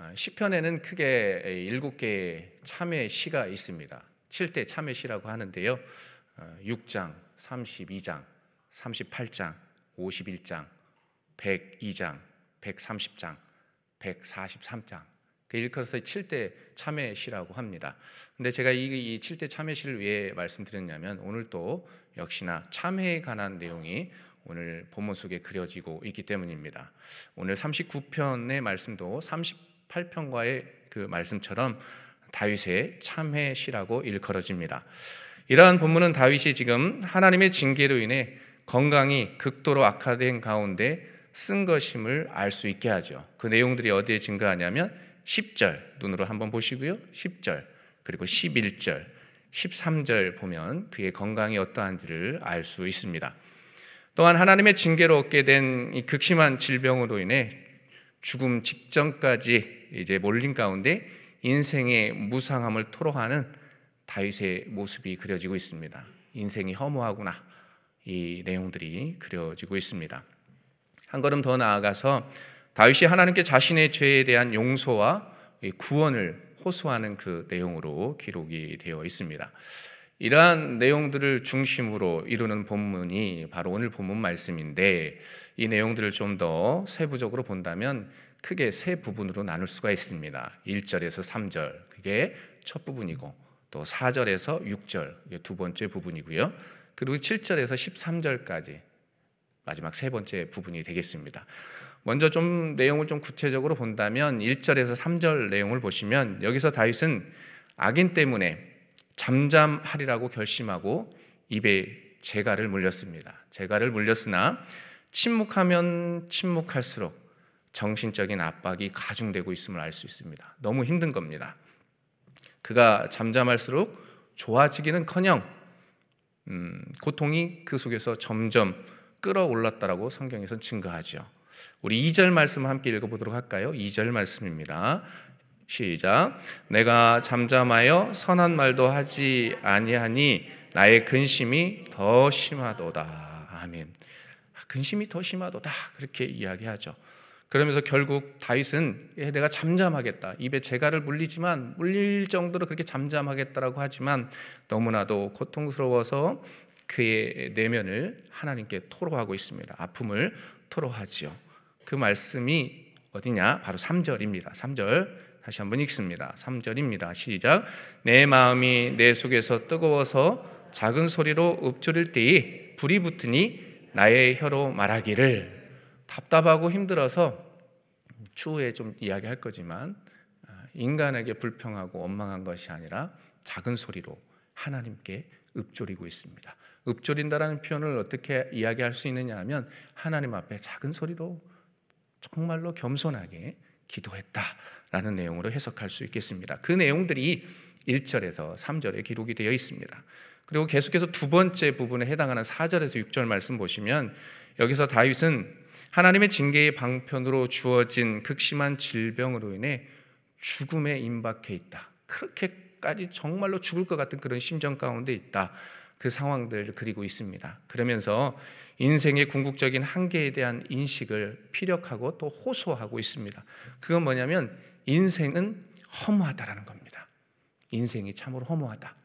어, 시편에는 크게 일곱 개의 참회 시가 있습니다. 7대 참회 시라고 하는데요. 6장, 32장, 38장, 51장, 102장, 130장, 143장. 그 일컬어서 7대 참회 시라고 합니다. 근데 제가 이, 이 7대 참회 시를 왜 말씀드렸냐면 오늘 또 역시나 참회에 관한 내용이 오늘 본문 속에 그려지고 있기 때문입니다. 오늘 39편의 말씀도 38편과의 그 말씀처럼 다윗의 참회 시라고 일컬어집니다. 이러한 본문은 다윗이 지금 하나님의 징계로 인해 건강이 극도로 악화된 가운데 쓴 것임을 알 수 있게 하죠. 그 내용들이 어디에 증가하냐면 10절 눈으로 한번 보시고요. 10절 그리고 11절 13절 보면 그의 건강이 어떠한지를 알 수 있습니다. 또한 하나님의 징계로 얻게 된이 극심한 질병으로 인해 죽음 직전까지 이제 몰린 가운데 인생의 무상함을 토로하는 다윗의 모습이 그려지고 있습니다. 인생이 허무하구나. 이 내용들이 그려지고 있습니다. 한 걸음 더 나아가서 다윗이 하나님께 자신의 죄에 대한 용서와 구원을 호소하는 그 내용으로 기록이 되어 있습니다. 이러한 내용들을 중심으로 이루는 본문이 바로 오늘 본문 말씀인데 이 내용들을 좀 더 세부적으로 본다면 크게 세 부분으로 나눌 수가 있습니다. 1절에서 3절 그게 첫 부분이고 또 4절에서 6절 두 번째 부분이고요. 그리고 7절에서 13절까지 마지막 세 번째 부분이 되겠습니다. 먼저 좀 내용을 좀 구체적으로 본다면 1절에서 3절 내용을 보시면 여기서 다윗은 악인 때문에 잠잠하리라고 결심하고 입에 재갈을 물렸습니다. 재갈을 물렸으나 침묵하면 침묵할수록 정신적인 압박이 가중되고 있음을 알 수 있습니다. 너무 힘든 겁니다. 그가 잠잠할수록 좋아지기는커녕 음, 고통이 그 속에서 점점 끌어올랐다라고 성경에서 증거하죠. 우리 2절 말씀 함께 읽어보도록 할까요? 2절 말씀입니다. 시작. 내가 잠잠하여 선한 말도 하지 아니하니 나의 근심이 더 심하도다. 아멘. 근심이 더 심하도다. 그렇게 이야기하죠. 그러면서 결국 다윗은 내가 잠잠하겠다. 입에 재갈을 물리지만 물릴 정도로 그렇게 잠잠하겠다라고 하지만 너무나도 고통스러워서 그의 내면을 하나님께 토로하고 있습니다. 아픔을 토로하지요. 그 말씀이 어디냐? 바로 3절입니다. 3절 다시 한번 읽습니다. 3절입니다. 시작. 내 마음이 내 속에서 뜨거워서 작은 소리로 읊조릴 때에 불이 붙으니 나의 혀로 말하기를 답답하고 힘들어서 추후에 좀 이야기할 거지만 아, 인간에게 불평하고 원망한 것이 아니라 작은 소리로 하나님께 읊조리고 있습니다. 읊조린다라는 표현을 어떻게 이야기할 수 있느냐 하면 하나님 앞에 작은 소리로 정말로 겸손하게 기도했다라는 내용으로 해석할 수 있겠습니다. 그 내용들이 1절에서 3절에 기록이 되어 있습니다. 그리고 계속해서 두 번째 부분에 해당하는 4절에서 6절 말씀 보시면 여기서 다윗은 하나님의 징계의 방편으로 주어진 극심한 질병으로 인해 죽음에 임박해 있다. 그렇게까지 정말로 죽을 것 같은 그런 심정 가운데 있다. 그 상황들을 그리고 있습니다. 그러면서 인생의 궁극적인 한계에 대한 인식을 피력하고 또 호소하고 있습니다. 그건 뭐냐면 인생은 허무하다라는 겁니다. 인생이 참으로 허무하다.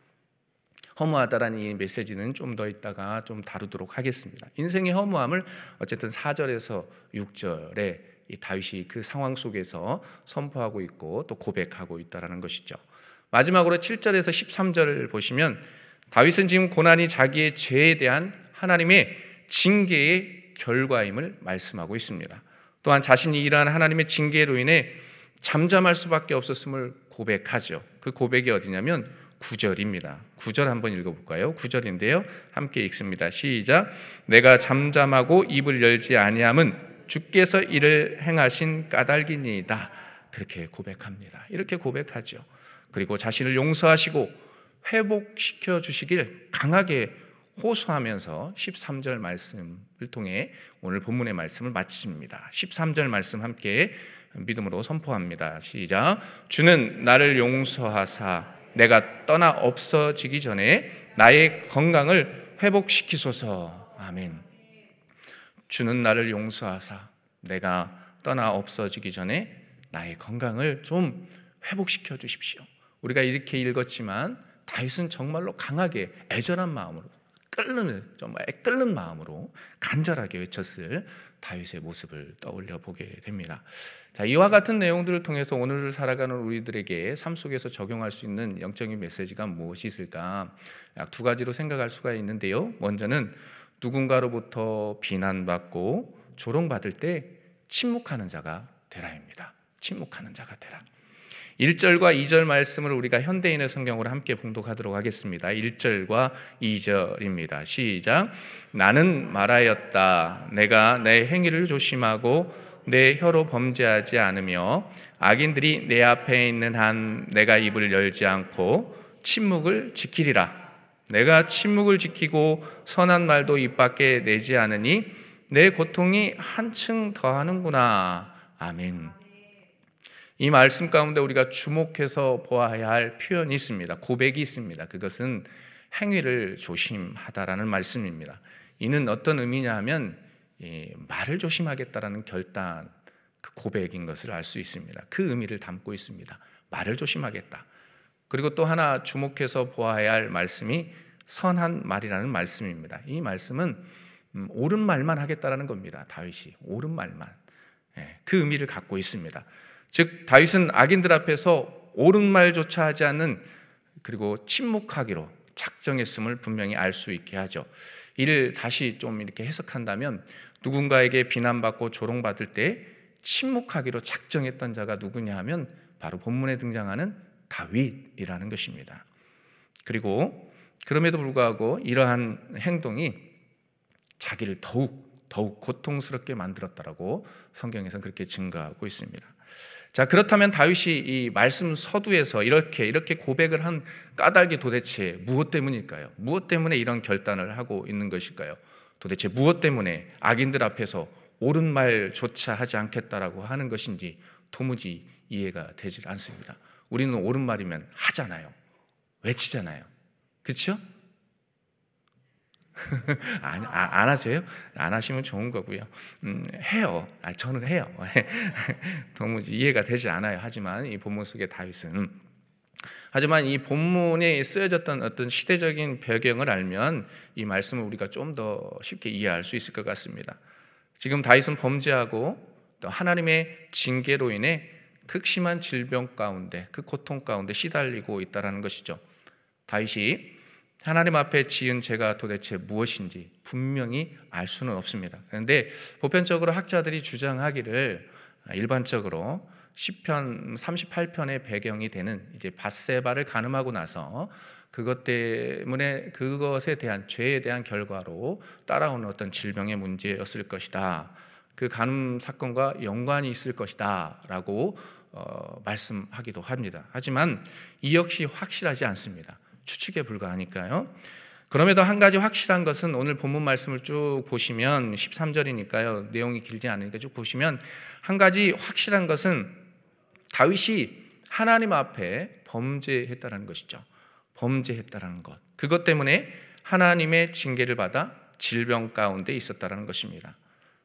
허무하다라는 이 메시지는 좀 더 있다가 좀 다루도록 하겠습니다. 인생의 허무함을 어쨌든 4절에서 6절에 이 다윗이 그 상황 속에서 선포하고 있고 또 고백하고 있다라는 것이죠. 마지막으로 7절에서 13절을 보시면 다윗은 지금 고난이 자기의 죄에 대한 하나님의 징계의 결과임을 말씀하고 있습니다. 또한 자신이 일어난 하나님의 징계로 인해 잠잠할 수밖에 없었음을 고백하죠. 그 고백이 어디냐면 9절입니다. 9절 한번 읽어볼까요? 9절인데요. 함께 읽습니다. 시작. 내가 잠잠하고 입을 열지 아니함은 주께서 이를 행하신 까닭이니이다. 그렇게 고백합니다. 이렇게 고백하죠. 그리고 자신을 용서하시고 회복시켜 주시길 강하게 호소하면서 13절 말씀을 통해 오늘 본문의 말씀을 마칩니다. 13절 말씀 함께 믿음으로 선포합니다. 시작. 주는 나를 용서하사 내가 떠나 없어지기 전에 나의 건강을 회복시키소서. 아멘. 주는 나를 용서하사 내가 떠나 없어지기 전에 나의 건강을 좀 회복시켜 주십시오. 우리가 이렇게 읽었지만 다윗은 정말로 강하게 애절한 마음으로 끓는 정말 끓는 마음으로 간절하게 외쳤을 다윗의 모습을 떠올려 보게 됩니다. 자, 이와 같은 내용들을 통해서 오늘을 살아가는 우리들에게 삶 속에서 적용할 수 있는 영적인 메시지가 무엇이 있을까? 약 두 가지로 생각할 수가 있는데요. 먼저는 누군가로부터 비난받고 조롱받을 때 침묵하는 자가 되라입니다. 침묵하는 자가 되라. 1절과 2절 말씀을 우리가 현대인의 성경으로 함께 봉독하도록 하겠습니다. 1절과 2절입니다. 시작. 나는 말하였다. 내가 내 행위를 조심하고 내 혀로 범죄하지 않으며 악인들이 내 앞에 있는 한 내가 입을 열지 않고 침묵을 지키리라. 내가 침묵을 지키고 선한 말도 입 밖에 내지 않으니 내 고통이 한층 더하는구나. 아멘. 이 말씀 가운데 우리가 주목해서 보아야 할 표현이 있습니다. 고백이 있습니다. 그것은 행위를 조심하다라는 말씀입니다. 이는 어떤 의미냐 하면 말을 조심하겠다라는 결단, 그 고백인 것을 알 수 있습니다. 그 의미를 담고 있습니다. 말을 조심하겠다. 그리고 또 하나 주목해서 보아야 할 말씀이 선한 말이라는 말씀입니다. 이 말씀은 음, 옳은 말만 하겠다라는 겁니다. 다윗이 옳은 말만 예, 그 의미를 갖고 있습니다. 즉 다윗은 악인들 앞에서 옳은 말조차 하지 않는 그리고 침묵하기로 작정했음을 분명히 알 수 있게 하죠. 이를 다시 좀 이렇게 해석한다면 누군가에게 비난받고 조롱받을 때 침묵하기로 작정했던 자가 누구냐 하면 바로 본문에 등장하는 다윗이라는 것입니다. 그리고 그럼에도 불구하고 이러한 행동이 자기를 더욱 더욱 고통스럽게 만들었다라고 성경에서는 그렇게 증가하고 있습니다. 자, 그렇다면 다윗이 이 말씀 서두에서 이렇게 이렇게 고백을 한 까닭이 도대체 무엇 때문일까요? 무엇 때문에 이런 결단을 하고 있는 것일까요? 도대체 무엇 때문에 악인들 앞에서 옳은 말조차 하지 않겠다라고 하는 것인지 도무지 이해가 되질 않습니다. 우리는 옳은 말이면 하잖아요. 외치잖아요. 그렇죠? 안, 아, 안 하세요? 안 하시면 좋은 거고요. 음, 해요. 아, 저는 해요. 도무지 이해가 되지 않아요. 하지만 이 본문 속의 다윗은 하지만 이 본문에 쓰여졌던 어떤 시대적인 배경을 알면 이 말씀을 우리가 좀 더 쉽게 이해할 수 있을 것 같습니다. 지금 다윗은 범죄하고 또 하나님의 징계로 인해 극심한 질병 가운데 그 고통 가운데 시달리고 있다라는 것이죠. 다윗이 하나님 앞에 지은 죄가 도대체 무엇인지 분명히 알 수는 없습니다. 그런데 보편적으로 학자들이 주장하기를 일반적으로 시편 38편의 배경이 되는 이제 바세바를 가늠하고 나서 그것 때문에 그것에 대한 죄에 대한 결과로 따라오는 어떤 질병의 문제였을 것이다. 그 간음 사건과 연관이 있을 것이다라고 어, 말씀하기도 합니다. 하지만 이 역시 확실하지 않습니다. 추측에 불과하니까요. 그럼에도 한 가지 확실한 것은 오늘 본문 말씀을 쭉 보시면 13절이니까요. 내용이 길지 않으니까 쭉 보시면 한 가지 확실한 것은 다윗이 하나님 앞에 범죄했다라는 것이죠. 범죄했다라는 것. 그것 때문에 하나님의 징계를 받아 질병 가운데 있었다라는 것입니다.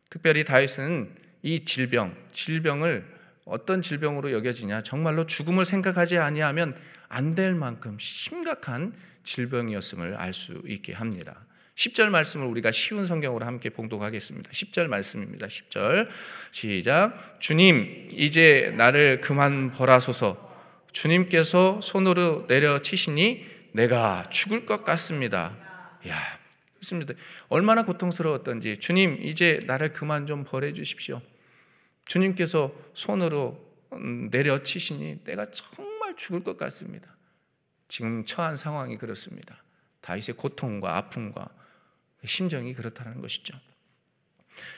특별히 다윗은 이 질병, 질병을 어떤 질병으로 여겨지냐? 정말로 죽음을 생각하지 아니하면 안 될 만큼 심각한 질병이었음을 알 수 있게 합니다. 10절 말씀을 우리가 쉬운 성경으로 함께 봉독하겠습니다. 10절 말씀입니다. 10절 시작. 주님, 이제 나를 그만 벌하소서. 주님께서 손으로 내려치시니 내가 죽을 것 같습니다. 야, 그렇습니다. 얼마나 고통스러웠던지 주님, 이제 나를 그만 좀 벌해 주십시오. 주님께서 손으로 음, 내려치시니 내가 정말 죽을 것 같습니다. 지금 처한 상황이 그렇습니다. 다윗의 고통과 아픔과 심정이 그렇다는 것이죠.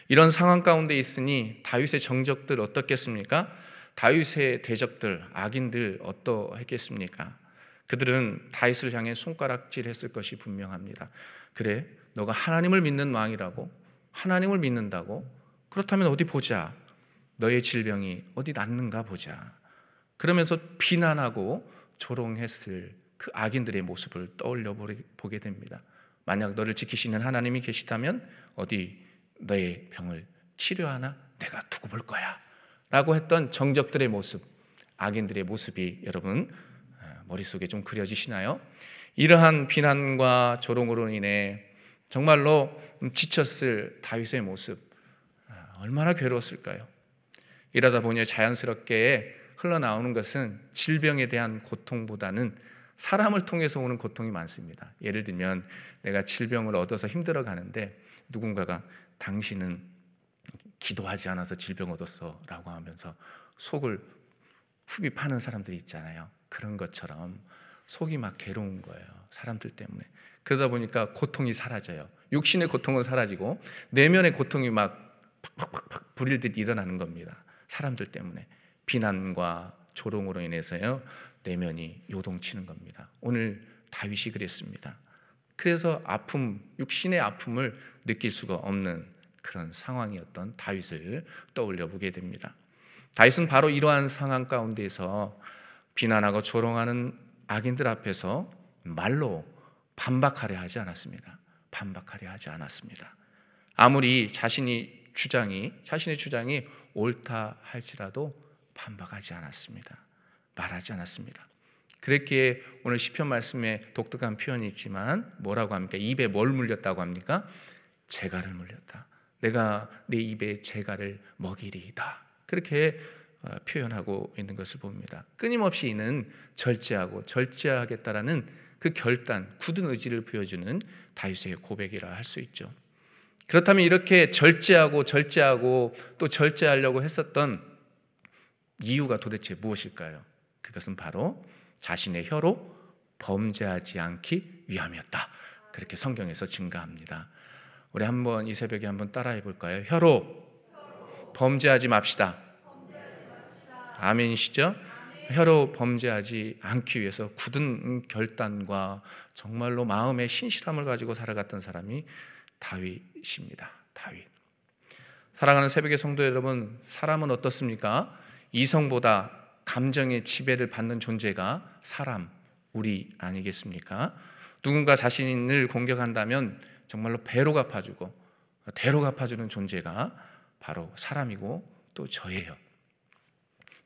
이런 상황 가운데 있으니 다윗의 정적들 어떻겠습니까? 다윗의 대적들, 악인들 어떠했겠습니까? 그들은 다윗을 향해 손가락질했을 것이 분명합니다. 그래, 너가 하나님을 믿는 왕이라고, 하나님을 믿는다고, 그렇다면 어디 보자. 너의 질병이 어디 낫는가 보자. 그러면서 비난하고 조롱했을 그 악인들의 모습을 떠올려 보게 됩니다. 만약 너를 지키시는 하나님이 계시다면 어디 너의 병을 치료하나 내가 두고 볼 거야. 라고 했던 정적들의 모습, 악인들의 모습이 여러분 어, 머릿속에 좀 그려지시나요? 이러한 비난과 조롱으로 인해 정말로 지쳤을 다윗의 모습 어, 얼마나 괴로웠을까요? 이러다 보니 자연스럽게 흘러나오는 것은 질병에 대한 고통보다는 사람을 통해서 오는 고통이 많습니다. 예를 들면 내가 질병을 얻어서 힘들어 가는데 누군가가 당신은 기도하지 않아서 질병 얻었어라고 하면서 속을 후비 파는 사람들이 있잖아요. 그런 것처럼 속이 막 괴로운 거예요. 사람들 때문에. 그러다 보니까 고통이 사라져요. 육신의 고통은 사라지고 내면의 고통이 막 팍팍팍팍 불일 듯 일어나는 겁니다. 사람들 때문에 비난과 조롱으로 인해서요 내면이 요동치는 겁니다. 오늘 다윗이 그랬습니다. 그래서 아픔, 육신의 아픔을 느낄 수가 없는 그런 상황이었던 다윗을 떠올려 보게 됩니다. 다윗은 바로 이러한 상황 가운데서 비난하고 조롱하는 악인들 앞에서 말로 반박하려 하지 않았습니다. 반박하려 하지 않았습니다. 아무리 자신이 주장이 자신의 주장이 옳다 할지라도 반박하지 않았습니다. 말하지 않았습니다. 그랬기에 오늘 시편 말씀에 독특한 표현이 있지만 뭐라고 합니까? 입에 뭘 물렸다고 합니까? 재갈을 물렸다. 내가 내 입에 재갈을 먹이리이다. 그렇게 어, 표현하고 있는 것을 봅니다. 끊임없이 이는 절제하고 절제하겠다라는 그 결단, 굳은 의지를 보여주는 다윗의 고백이라 할 수 있죠. 그렇다면 이렇게 절제하고 절제하고 또 절제하려고 했었던 이유가 도대체 무엇일까요? 그것은 바로 자신의 혀로 범죄하지 않기 위함이었다. 그렇게 성경에서 증가합니다. 우리 한번 이 새벽에 한번 따라해 볼까요? 혀로 범죄하지 맙시다. 아멘이시죠? 혀로 범죄하지 않기 위해서 굳은 결단과 정말로 마음의 신실함을 가지고 살아갔던 사람이 다윗입니다. 다윗. 사랑하는 새벽의 성도 여러분, 사람은 어떻습니까? 이성보다 감정의 지배를 받는 존재가 사람, 우리 아니겠습니까? 누군가 자신을 공격한다면 정말로 배로 갚아주고 대로 갚아주는 존재가 바로 사람이고 또 저예요.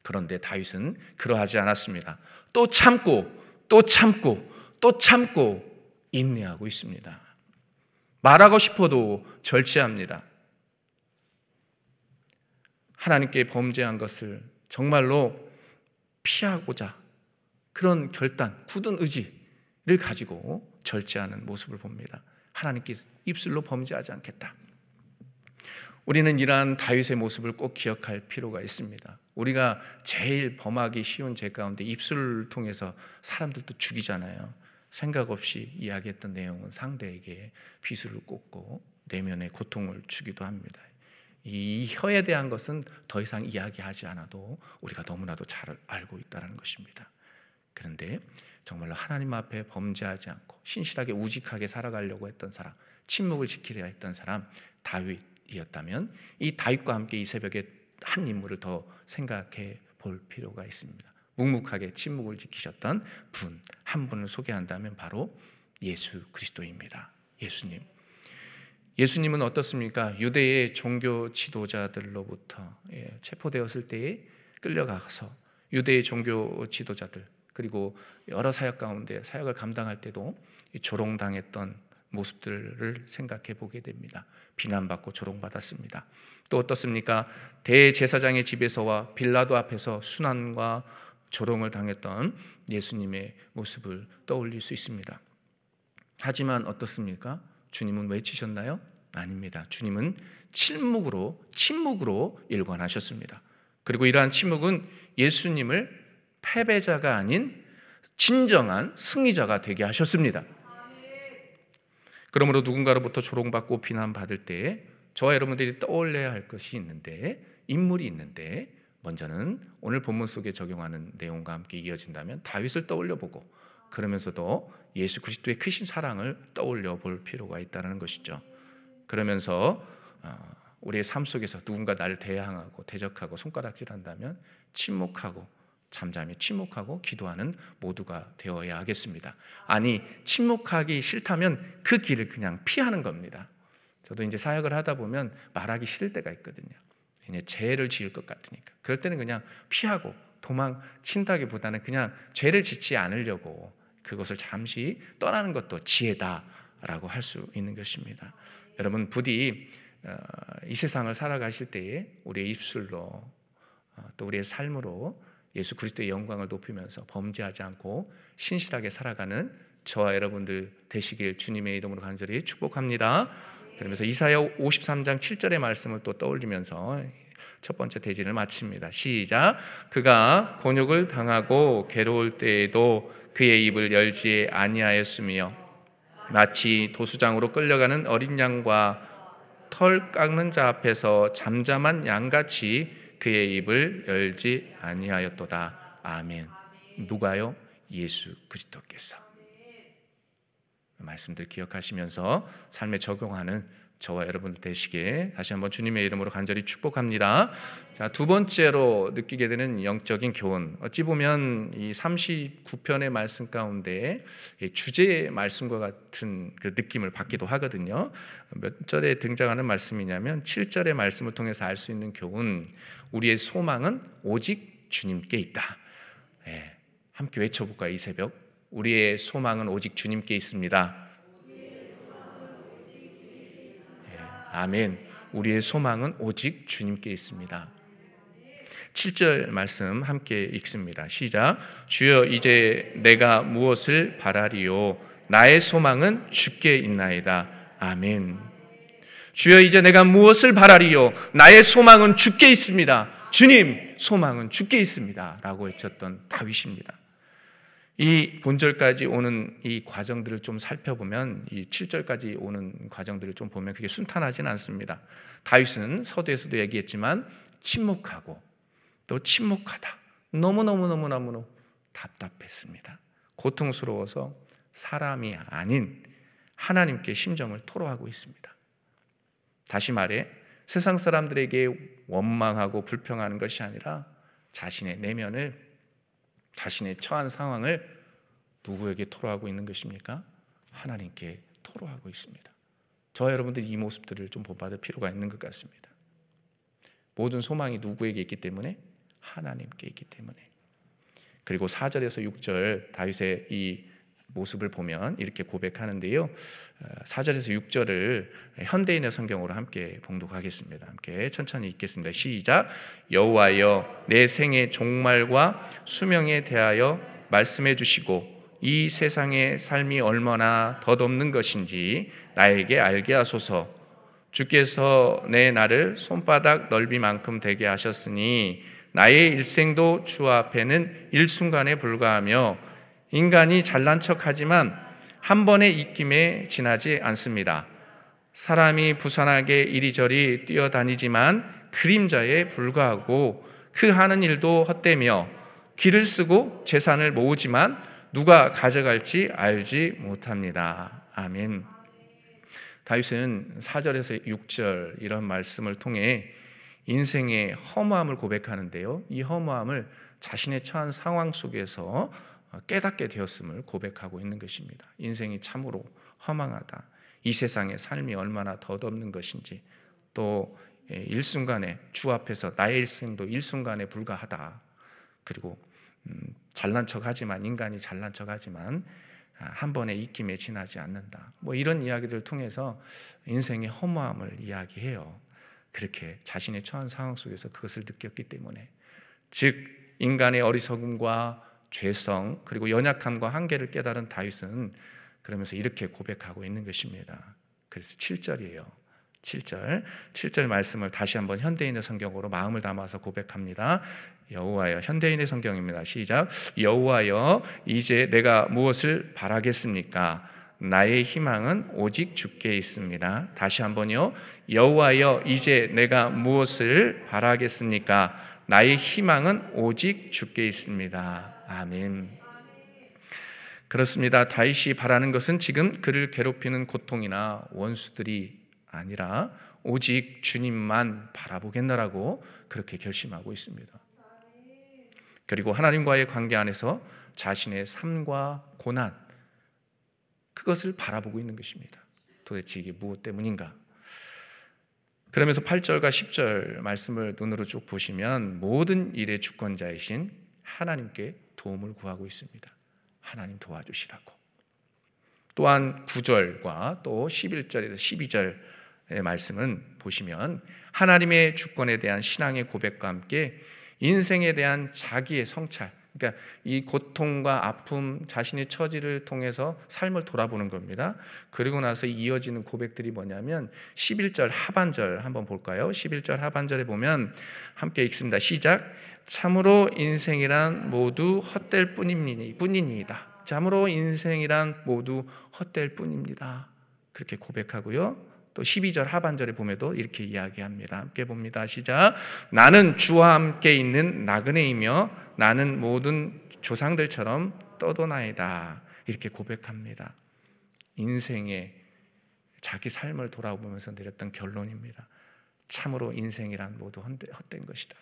그런데 다윗은 그러하지 않았습니다. 또 참고 또 참고 또 참고 인내하고 있습니다. 말하고 싶어도 절제합니다. 하나님께 범죄한 것을 정말로 피하고자 그런 결단, 굳은 의지를 가지고 절제하는 모습을 봅니다. 하나님께 입술로 범죄하지 않겠다. 우리는 이러한 다윗의 모습을 꼭 기억할 필요가 있습니다. 우리가 제일 범하기 쉬운 죄 가운데 입술을 통해서 사람들도 죽이잖아요. 생각 없이 이야기했던 내용은 상대에게 비수를 꽂고 내면의 고통을 주기도 합니다. 이 혀에 대한 것은 더 이상 이야기하지 않아도 우리가 너무나도 잘 알고 있다는 것입니다. 그런데 정말로 하나님 앞에 범죄하지 않고 신실하게 우직하게 살아가려고 했던 사람, 침묵을 지키려 했던 사람 다윗이었다면 이 다윗과 함께 이 새벽에 한 인물을 더 생각해 볼 필요가 있습니다. 묵묵하게 침묵을 지키셨던 분 한 분을 소개한다면 바로 예수 그리스도입니다. 예수님. 예수님은 어떻습니까? 유대의 종교 지도자들로부터 예, 체포되었을 때에 끌려가서 유대의 종교 지도자들 그리고 여러 사역 가운데 사역을 감당할 때도 조롱당했던 모습들을 생각해 보게 됩니다. 비난받고 조롱받았습니다. 또 어떻습니까? 대제사장의 집에서와 빌라도 앞에서 순환과 조롱을 당했던 예수님의 모습을 떠올릴 수 있습니다. 하지만 어떻습니까? 주님은 외치셨나요? 아닙니다. 주님은 침묵으로 침묵으로 일관하셨습니다. 그리고 이러한 침묵은 예수님을 패배자가 아닌 진정한 승리자가 되게 하셨습니다. 그러므로 누군가로부터 조롱받고 비난받을 때 저와 여러분들이 떠올려야 할 것이 있는데 인물이 있는데 먼저는 오늘 본문 속에 적용하는 내용과 함께 이어진다면 다윗을 떠올려 보고 그러면서도 예수 그리스도의 크신 사랑을 떠올려 볼 필요가 있다는 것이죠. 그러면서 어, 우리의 삶 속에서 누군가 나를 대항하고 대적하고 손가락질한다면 침묵하고 잠잠히 침묵하고 기도하는 모두가 되어야 하겠습니다. 아니 침묵하기 싫다면 그 길을 그냥 피하는 겁니다. 저도 이제 사역을 하다 보면 말하기 싫을 때가 있거든요. 이제 죄를 지을 것 같으니까. 그럴 때는 그냥 피하고 도망친다기보다는 그냥 죄를 짓지 않으려고 그것을 잠시 떠나는 것도 지혜다라고 할 수 있는 것입니다. 여러분 부디 어, 이 세상을 살아가실 때에 우리의 입술로 어, 또 우리의 삶으로 예수 그리스도의 영광을 높이면서 범죄하지 않고 신실하게 살아가는 저와 여러분들 되시길 주님의 이름으로 간절히 축복합니다. 그러면서 이사야 53장 7절의 말씀을 또 떠올리면서 첫 번째 대진을 마칩니다. 시작. 그가 곤욕을 당하고 괴로울 때에도 그의 입을 열지 아니하였으며 마치 도수장으로 끌려가는 어린 양과 털 깎는 자 앞에서 잠잠한 양같이 그의 입을 열지 아니하였도다. 아멘. 누가요? 예수 그리스도께서. 말씀들 기억하시면서 삶에 적용하는 저와 여러분들 되시게 다시 한번 주님의 이름으로 간절히 축복합니다. 자, 두 번째로 느끼게 되는 영적인 교훈. 어찌 보면 이 39편의 말씀 가운데 주제의 말씀과 같은 그 느낌을 받기도 하거든요. 몇 절에 등장하는 말씀이냐면 7절의 말씀을 통해서 알 수 있는 교훈. 우리의 소망은 오직 주님께 있다. 네, 함께 외쳐볼까요, 이 새벽? 우리의 소망은 오직 주님께 있습니다. 아멘. 우리의 소망은 오직 주님께 있습니다. 7절 말씀 함께 읽습니다. 시작. 주여 이제 내가 무엇을 바라리요? 나의 소망은 주께 있나이다. 아멘. 주여 이제 내가 무엇을 바라리요? 나의 소망은 주께 있습니다. 주님, 소망은 주께 있습니다. 라고 외쳤던 다윗입니다. 이 본절까지 오는 이 과정들을 좀 살펴보면 이 7절까지 오는 과정들을 좀 보면 그게 순탄하진 않습니다. 다윗은 서두에서도 얘기했지만 침묵하고 또 침묵하다. 너무너무너무너무 답답했습니다. 고통스러워서 사람이 아닌 하나님께 심정을 토로하고 있습니다. 다시 말해 세상 사람들에게 원망하고 불평하는 것이 아니라 자신의 내면을 자신의 처한 상황을 누구에게 토로하고 있는 것입니까? 하나님께 토로하고 있습니다. 저 여러분들이 이 모습들을 좀 본받을 필요가 있는 것 같습니다. 모든 소망이 누구에게 있기 때문에 하나님께 있기 때문에 그리고 4절에서 6절 다윗의 이 모습을 보면 이렇게 고백하는데요. 4절에서 어, 6절을 현대인의 성경으로 함께 봉독하겠습니다. 함께 천천히 읽겠습니다. 시작. 여호와여 내 생의 종말과 수명에 대하여 말씀해 주시고 이 세상의 삶이 얼마나 덧없는 것인지 나에게 알게 하소서. 주께서 내 나를 손바닥 넓이만큼 되게 하셨으니 나의 일생도 주 앞에는 일순간에 불과하며 인간이 잘난 척하지만 한 번의 입김에 지나지 않습니다. 사람이 부산하게 이리저리 뛰어다니지만 그림자에 불과하고 그 하는 일도 헛되며 길을 쓰고 재산을 모으지만 누가 가져갈지 알지 못합니다. 아멘. 다윗은 4절에서 6절 이런 말씀을 통해 인생의 허무함을 고백하는데요. 이 허무함을 자신의 처한 상황 속에서 깨닫게 되었음을 고백하고 있는 것입니다. 인생이 참으로 허망하다. 이 세상의 삶이 얼마나 덧없는 것인지 또 예, 일순간에 주 앞에서 나의 일생도 일순간에 불과하다. 그리고 음, 잘난 척하지만 인간이 잘난 척하지만 아, 한 번의 입김에 지나지 않는다. 뭐 이런 이야기들을 통해서 인생의 허무함을 이야기해요. 그렇게 자신의 처한 상황 속에서 그것을 느꼈기 때문에 즉 인간의 어리석음과 죄성 그리고 연약함과 한계를 깨달은 다윗은 그러면서 이렇게 고백하고 있는 것입니다. 그래서 7절이에요. 7절. 7절 말씀을 다시 한번 현대인의 성경으로 마음을 담아서 고백합니다. 여호와여 현대인의 성경입니다. 시작. 여호와여 이제 내가 무엇을 바라겠습니까? 나의 희망은 오직 주께 있습니다. 다시 한번요. 여호와여 이제 내가 무엇을 바라겠습니까? 나의 희망은 오직 주께 있습니다. 아멘. 그렇습니다. 다윗이 바라는 것은 지금 그를 괴롭히는 고통이나 원수들이 아니라 오직 주님만 바라보겠나라고 그렇게 결심하고 있습니다. 그리고 하나님과의 관계 안에서 자신의 삶과 고난 그것을 바라보고 있는 것입니다. 도대체 이게 무엇 때문인가? 그러면서 8절과 10절 말씀을 눈으로 쭉 보시면 모든 일의 주권자이신 하나님께 도움을 구하고 있습니다. 하나님 도와주시라고. 또한 9절과 또 11절에서 12절의 말씀은 보시면 하나님의 주권에 대한 신앙의 고백과 함께 인생에 대한 자기의 성찰, 그러니까 이 고통과 아픔, 자신의 처지를 통해서 삶을 돌아보는 겁니다. 그리고 나서 이어지는 고백들이 뭐냐면 11절 하반절 한번 볼까요? 11절 하반절에 보면 함께 읽습니다. 시작. 참으로 인생이란 모두 헛될 뿐입니다. 참으로 인생이란 모두 헛될 뿐입니다. 그렇게 고백하고요. 또 12절 하반절에 보면도 이렇게 이야기합니다. 함께 봅니다. 시작. 나는 주와 함께 있는 나그네이며 나는 모든 조상들처럼 떠도나이다. 이렇게 고백합니다. 인생의 자기 삶을 돌아보면서 내렸던 결론입니다. 참으로 인생이란 모두 헛된 것이다.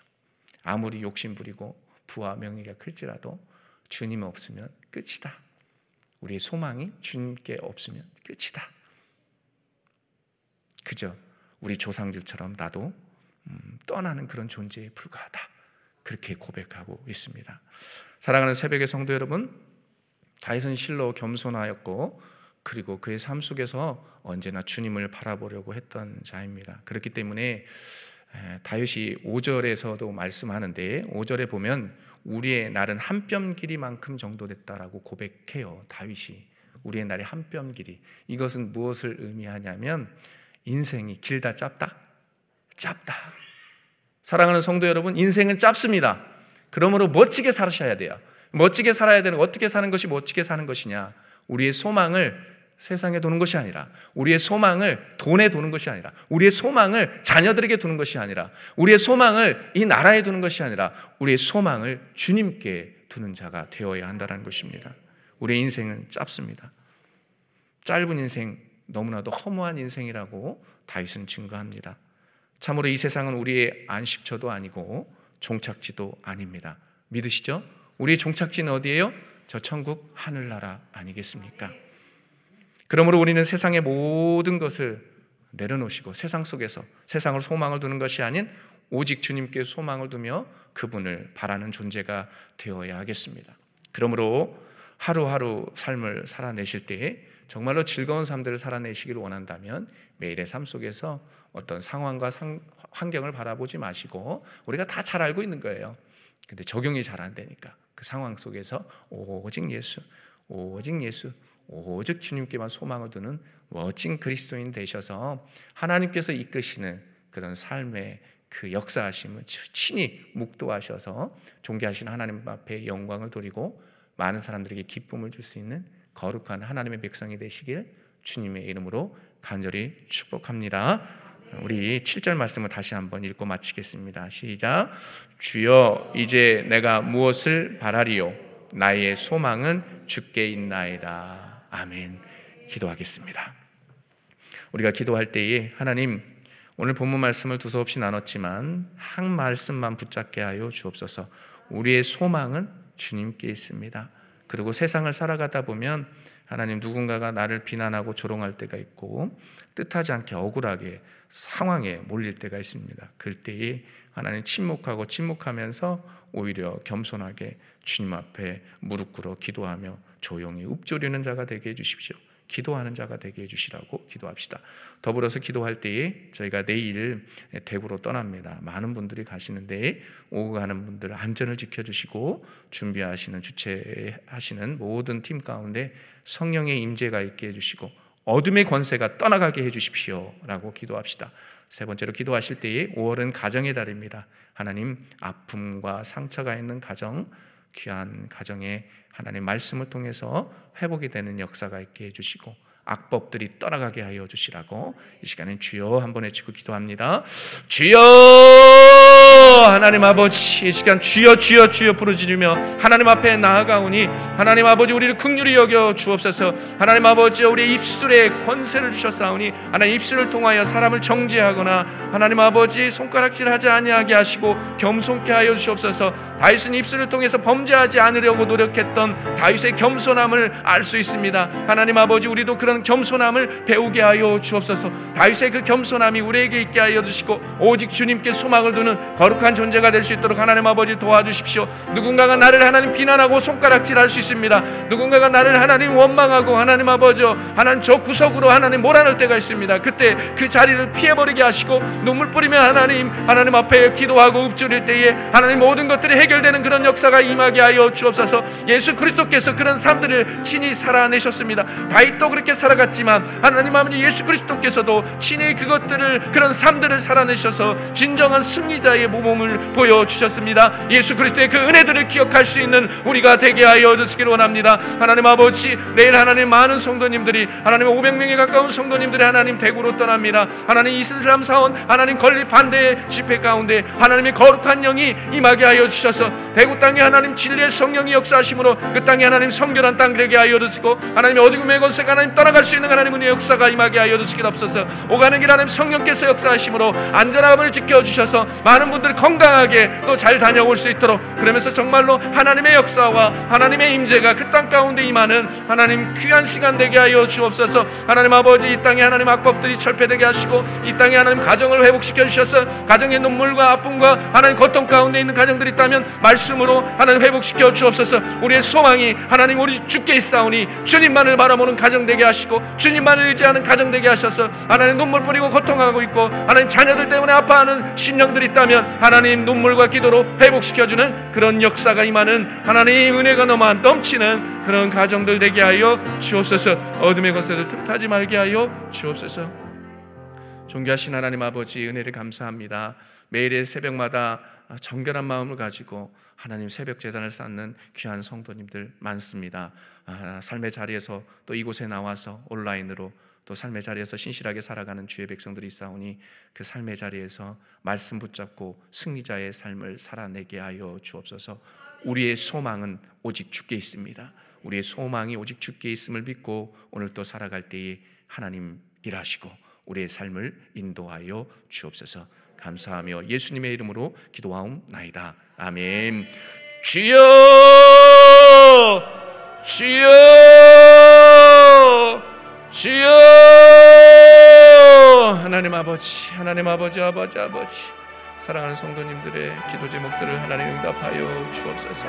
아무리 욕심 부리고 부와 명예가 클지라도 주님 없으면 끝이다. 우리의 소망이 주님께 없으면 끝이다. 그저 우리 조상들처럼 나도 음, 떠나는 그런 존재에 불과하다. 그렇게 고백하고 있습니다. 사랑하는 새벽의 성도 여러분, 다윗은 실로 겸손하였고 그리고 그의 삶 속에서 언제나 주님을 바라보려고 했던 자입니다. 그렇기 때문에 다윗이 5절에서도 말씀하는데 5절에 보면 우리의 날은 한 뼘 길이만큼 정도 됐다라고 고백해요. 다윗이 우리의 날이 한 뼘 길이. 이것은 무엇을 의미하냐면 인생이 길다 짧다? 짧다. 사랑하는 성도 여러분, 인생은 짧습니다. 그러므로 멋지게 살으셔야 돼요. 멋지게 살아야 되는 어떻게 사는 것이 멋지게 사는 것이냐? 우리의 소망을 세상에 두는 것이 아니라 우리의 소망을 돈에 두는 것이 아니라 우리의 소망을 자녀들에게 두는 것이 아니라 우리의 소망을 이 나라에 두는 것이 아니라 우리의 소망을 주님께 두는 자가 되어야 한다는 것입니다. 우리의 인생은 짧습니다. 짧은 인생 너무나도 허무한 인생이라고 다윗은 증거합니다. 참으로 이 세상은 우리의 안식처도 아니고 종착지도 아닙니다. 믿으시죠? 우리의 종착지는 어디예요? 저 천국 하늘나라 아니겠습니까? 그러므로 우리는 세상의 모든 것을 내려놓으시고 세상 속에서 세상을 소망을 두는 것이 아닌 오직 주님께 소망을 두며 그분을 바라는 존재가 되어야 하겠습니다. 그러므로 하루하루 삶을 살아내실 때에 정말로 즐거운 삶들을 살아내시기를 원한다면 매일의 삶 속에서 어떤 상황과 상, 환경을 바라보지 마시고 우리가 다 잘 알고 있는 거예요. 근데 적용이 잘 안 되니까 그 상황 속에서 오직 예수, 오직 예수, 오직 주님께만 소망을 두는 멋진 그리스도인 되셔서 하나님께서 이끄시는 그런 삶의 그 역사하심을 친히 묵도하셔서 존귀하신 하나님 앞에 영광을 돌리고 많은 사람들에게 기쁨을 줄 수 있는 거룩한 하나님의 백성이 되시길 주님의 이름으로 간절히 축복합니다. 우리 7절 말씀을 다시 한번 읽고 마치겠습니다. 시작. 주여 이제 내가 무엇을 바라리요 나의 소망은 주께 있나이다. 아멘. 기도하겠습니다. 우리가 기도할 때에 하나님 오늘 본문 말씀을 두서없이 나눴지만 한 말씀만 붙잡게 하여 주옵소서. 우리의 소망은 주님께 있습니다. 그리고 세상을 살아가다 보면 하나님 누군가가 나를 비난하고 조롱할 때가 있고 뜻하지 않게 억울하게 상황에 몰릴 때가 있습니다. 그때에 하나님 침묵하고 침묵하면서 오히려 겸손하게 주님 앞에 무릎 꿇어 기도하며 조용히 읊조리는 자가 되게 해 주십시오. 기도하는 자가 되게 해주시라고 기도합시다. 더불어서 기도할 때에 저희가 내일 대구로 떠납니다. 많은 분들이 가시는데 오고 가는 분들 안전을 지켜주시고 준비하시는 주최하시는 모든 팀 가운데 성령의 임재가 있게 해주시고 어둠의 권세가 떠나가게 해주십시오라고 기도합시다. 세 번째로 기도하실 때에 5월은 가정의 달입니다. 하나님 아픔과 상처가 있는 가정, 귀한 가정에 하나님 말씀을 통해서 회복이 되는 역사가 있게 해주시고 악법들이 떠나가게 하여 주시라고 이 시간에 주여 한번 외치고 기도합니다. 주여! 하나님 아버지 이 시간 주여 주여 주여 부르짖으며 하나님 앞에 나아가오니 하나님 아버지 우리를 극률히 여겨 주옵소서. 하나님 아버지 우리 입술에 권세를 주셨사오니 하나님 입술을 통하여 사람을 정죄하거나 하나님 아버지 손가락질하지 아니하게 하시고 겸손케 하여 주옵소서. 다윗은 입술을 통해서 범죄하지 않으려고 노력했던 다윗의 겸손함을 알 수 있습니다. 하나님 아버지 우리도 그런 겸손함을 배우게 하여 주옵소서. 다윗의 그 겸손함이 우리에게 있게 하여 주시고 오직 주님께 소망을 두는 거룩한 존재가 될 수 있도록 하나님 아버지 도와주십시오. 누군가가 나를 하나님 비난하고 손가락질할 수 있습니다. 누군가가 나를 하나님 원망하고 하나님 아버지 하나님 저 구석으로 하나님 몰아넣을 때가 있습니다. 그때 그 자리를 피해버리게 하시고 눈물 뿌리며 하나님 하나님 앞에 기도하고 읊조릴 때에 하나님 모든 것들이 해결되는 그런 역사가 임하게 하여 주옵소서. 예수 그리스도께서 그런 삶들을 친히 살아내셨습니다. 다윗도 그렇게 살아갔지만 하나님 아버지 예수 그리스도께서도 친히 그것들을 그런 삶들을 살아내셔서 진정한 승리자의 모범을 보여주셨습니다. 예수 그리스도의 그 은혜들을 기억할 수 있는 우리가 되게 하여 주시기를 원합니다. 하나님 아버지 내일 하나님 많은 성도님들이 하나님 500명에 가까운 성도님들이 하나님 대구로 떠납니다. 하나님 이슬람 사원 하나님 건립 반대 집회 가운데 하나님의 거룩한 영이 임하게 하여 주셔서 대구 땅에 하나님 진리의 성령이 역사하심으로 그 땅에 하나님 성결한 땅 되게 하여 주시고 하나님의 어둠의 권세가 하나님 떠나갈 수 있는 하나님 은혜의 역사가 임하게 하여 주시길 앞서서 오가는 길 하나님 성령께서 역사하심으로 안전함을 지켜 주셔서 많은 분들이 건강하게 또 잘 다녀올 수 있도록 그러면서 정말로 하나님의 역사와 하나님의 임재가 그 땅 가운데 임하는 하나님 귀한 시간 되게 하여 주옵소서. 하나님 아버지 이 땅에 하나님 악법들이 철폐되게 하시고 이 땅에 하나님 가정을 회복시켜 주셔서 가정의 눈물과 아픔과 하나님 고통 가운데 있는 가정들이 있다면 말씀으로 하나님 회복시켜 주옵소서. 우리의 소망이 하나님 우리 주께 있사오니 주님만을 바라보는 가정 되게 하시고 주님만을 의지하는 가정 되게 하셔서 하나님 눈물 뿌리고 고통하고 있고 하나님 자녀들 때문에 아파하는 심령들이 있다면 하나님 눈물과 기도로 회복시켜주는 그런 역사가 임하는 하나님 은혜가 넘어 넘치는 그런 가정들 되게 하여 주옵소서. 어둠의 권세를 틈타지 말게 하여 주옵소서. 존귀하신 하나님 아버지 은혜를 감사합니다. 매일의 새벽마다 정결한 마음을 가지고 하나님 새벽 재단을 쌓는 귀한 성도님들 많습니다. 아, 삶의 자리에서 또 이곳에 나와서 온라인으로 또 삶의 자리에서 신실하게 살아가는 주의 백성들이 있사오니 그 삶의 자리에서 말씀 붙잡고 승리자의 삶을 살아내게 하여 주옵소서. 우리의 소망은 오직 주께 있습니다. 우리의 소망이 오직 주께 있음을 믿고 오늘 또 살아갈 때에 하나님 일하시고 우리의 삶을 인도하여 주옵소서. 감사하며 예수님의 이름으로 기도하옵나이다. 아멘. 주여! 주여! 주여 하나님 아버지 하나님 아버지 아버지 아버지. 사랑하는 성도님들의 기도 제목들을 하나님 응답하여 주옵소서.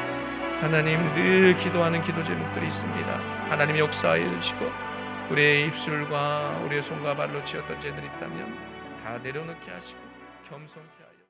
하나님 늘 기도하는 기도 제목들이 있습니다. 하나님 역사하여 주시고 우리의 입술과 우리의 손과 발로 지었던 죄들이 있다면 다 내려놓게 하시고 겸손케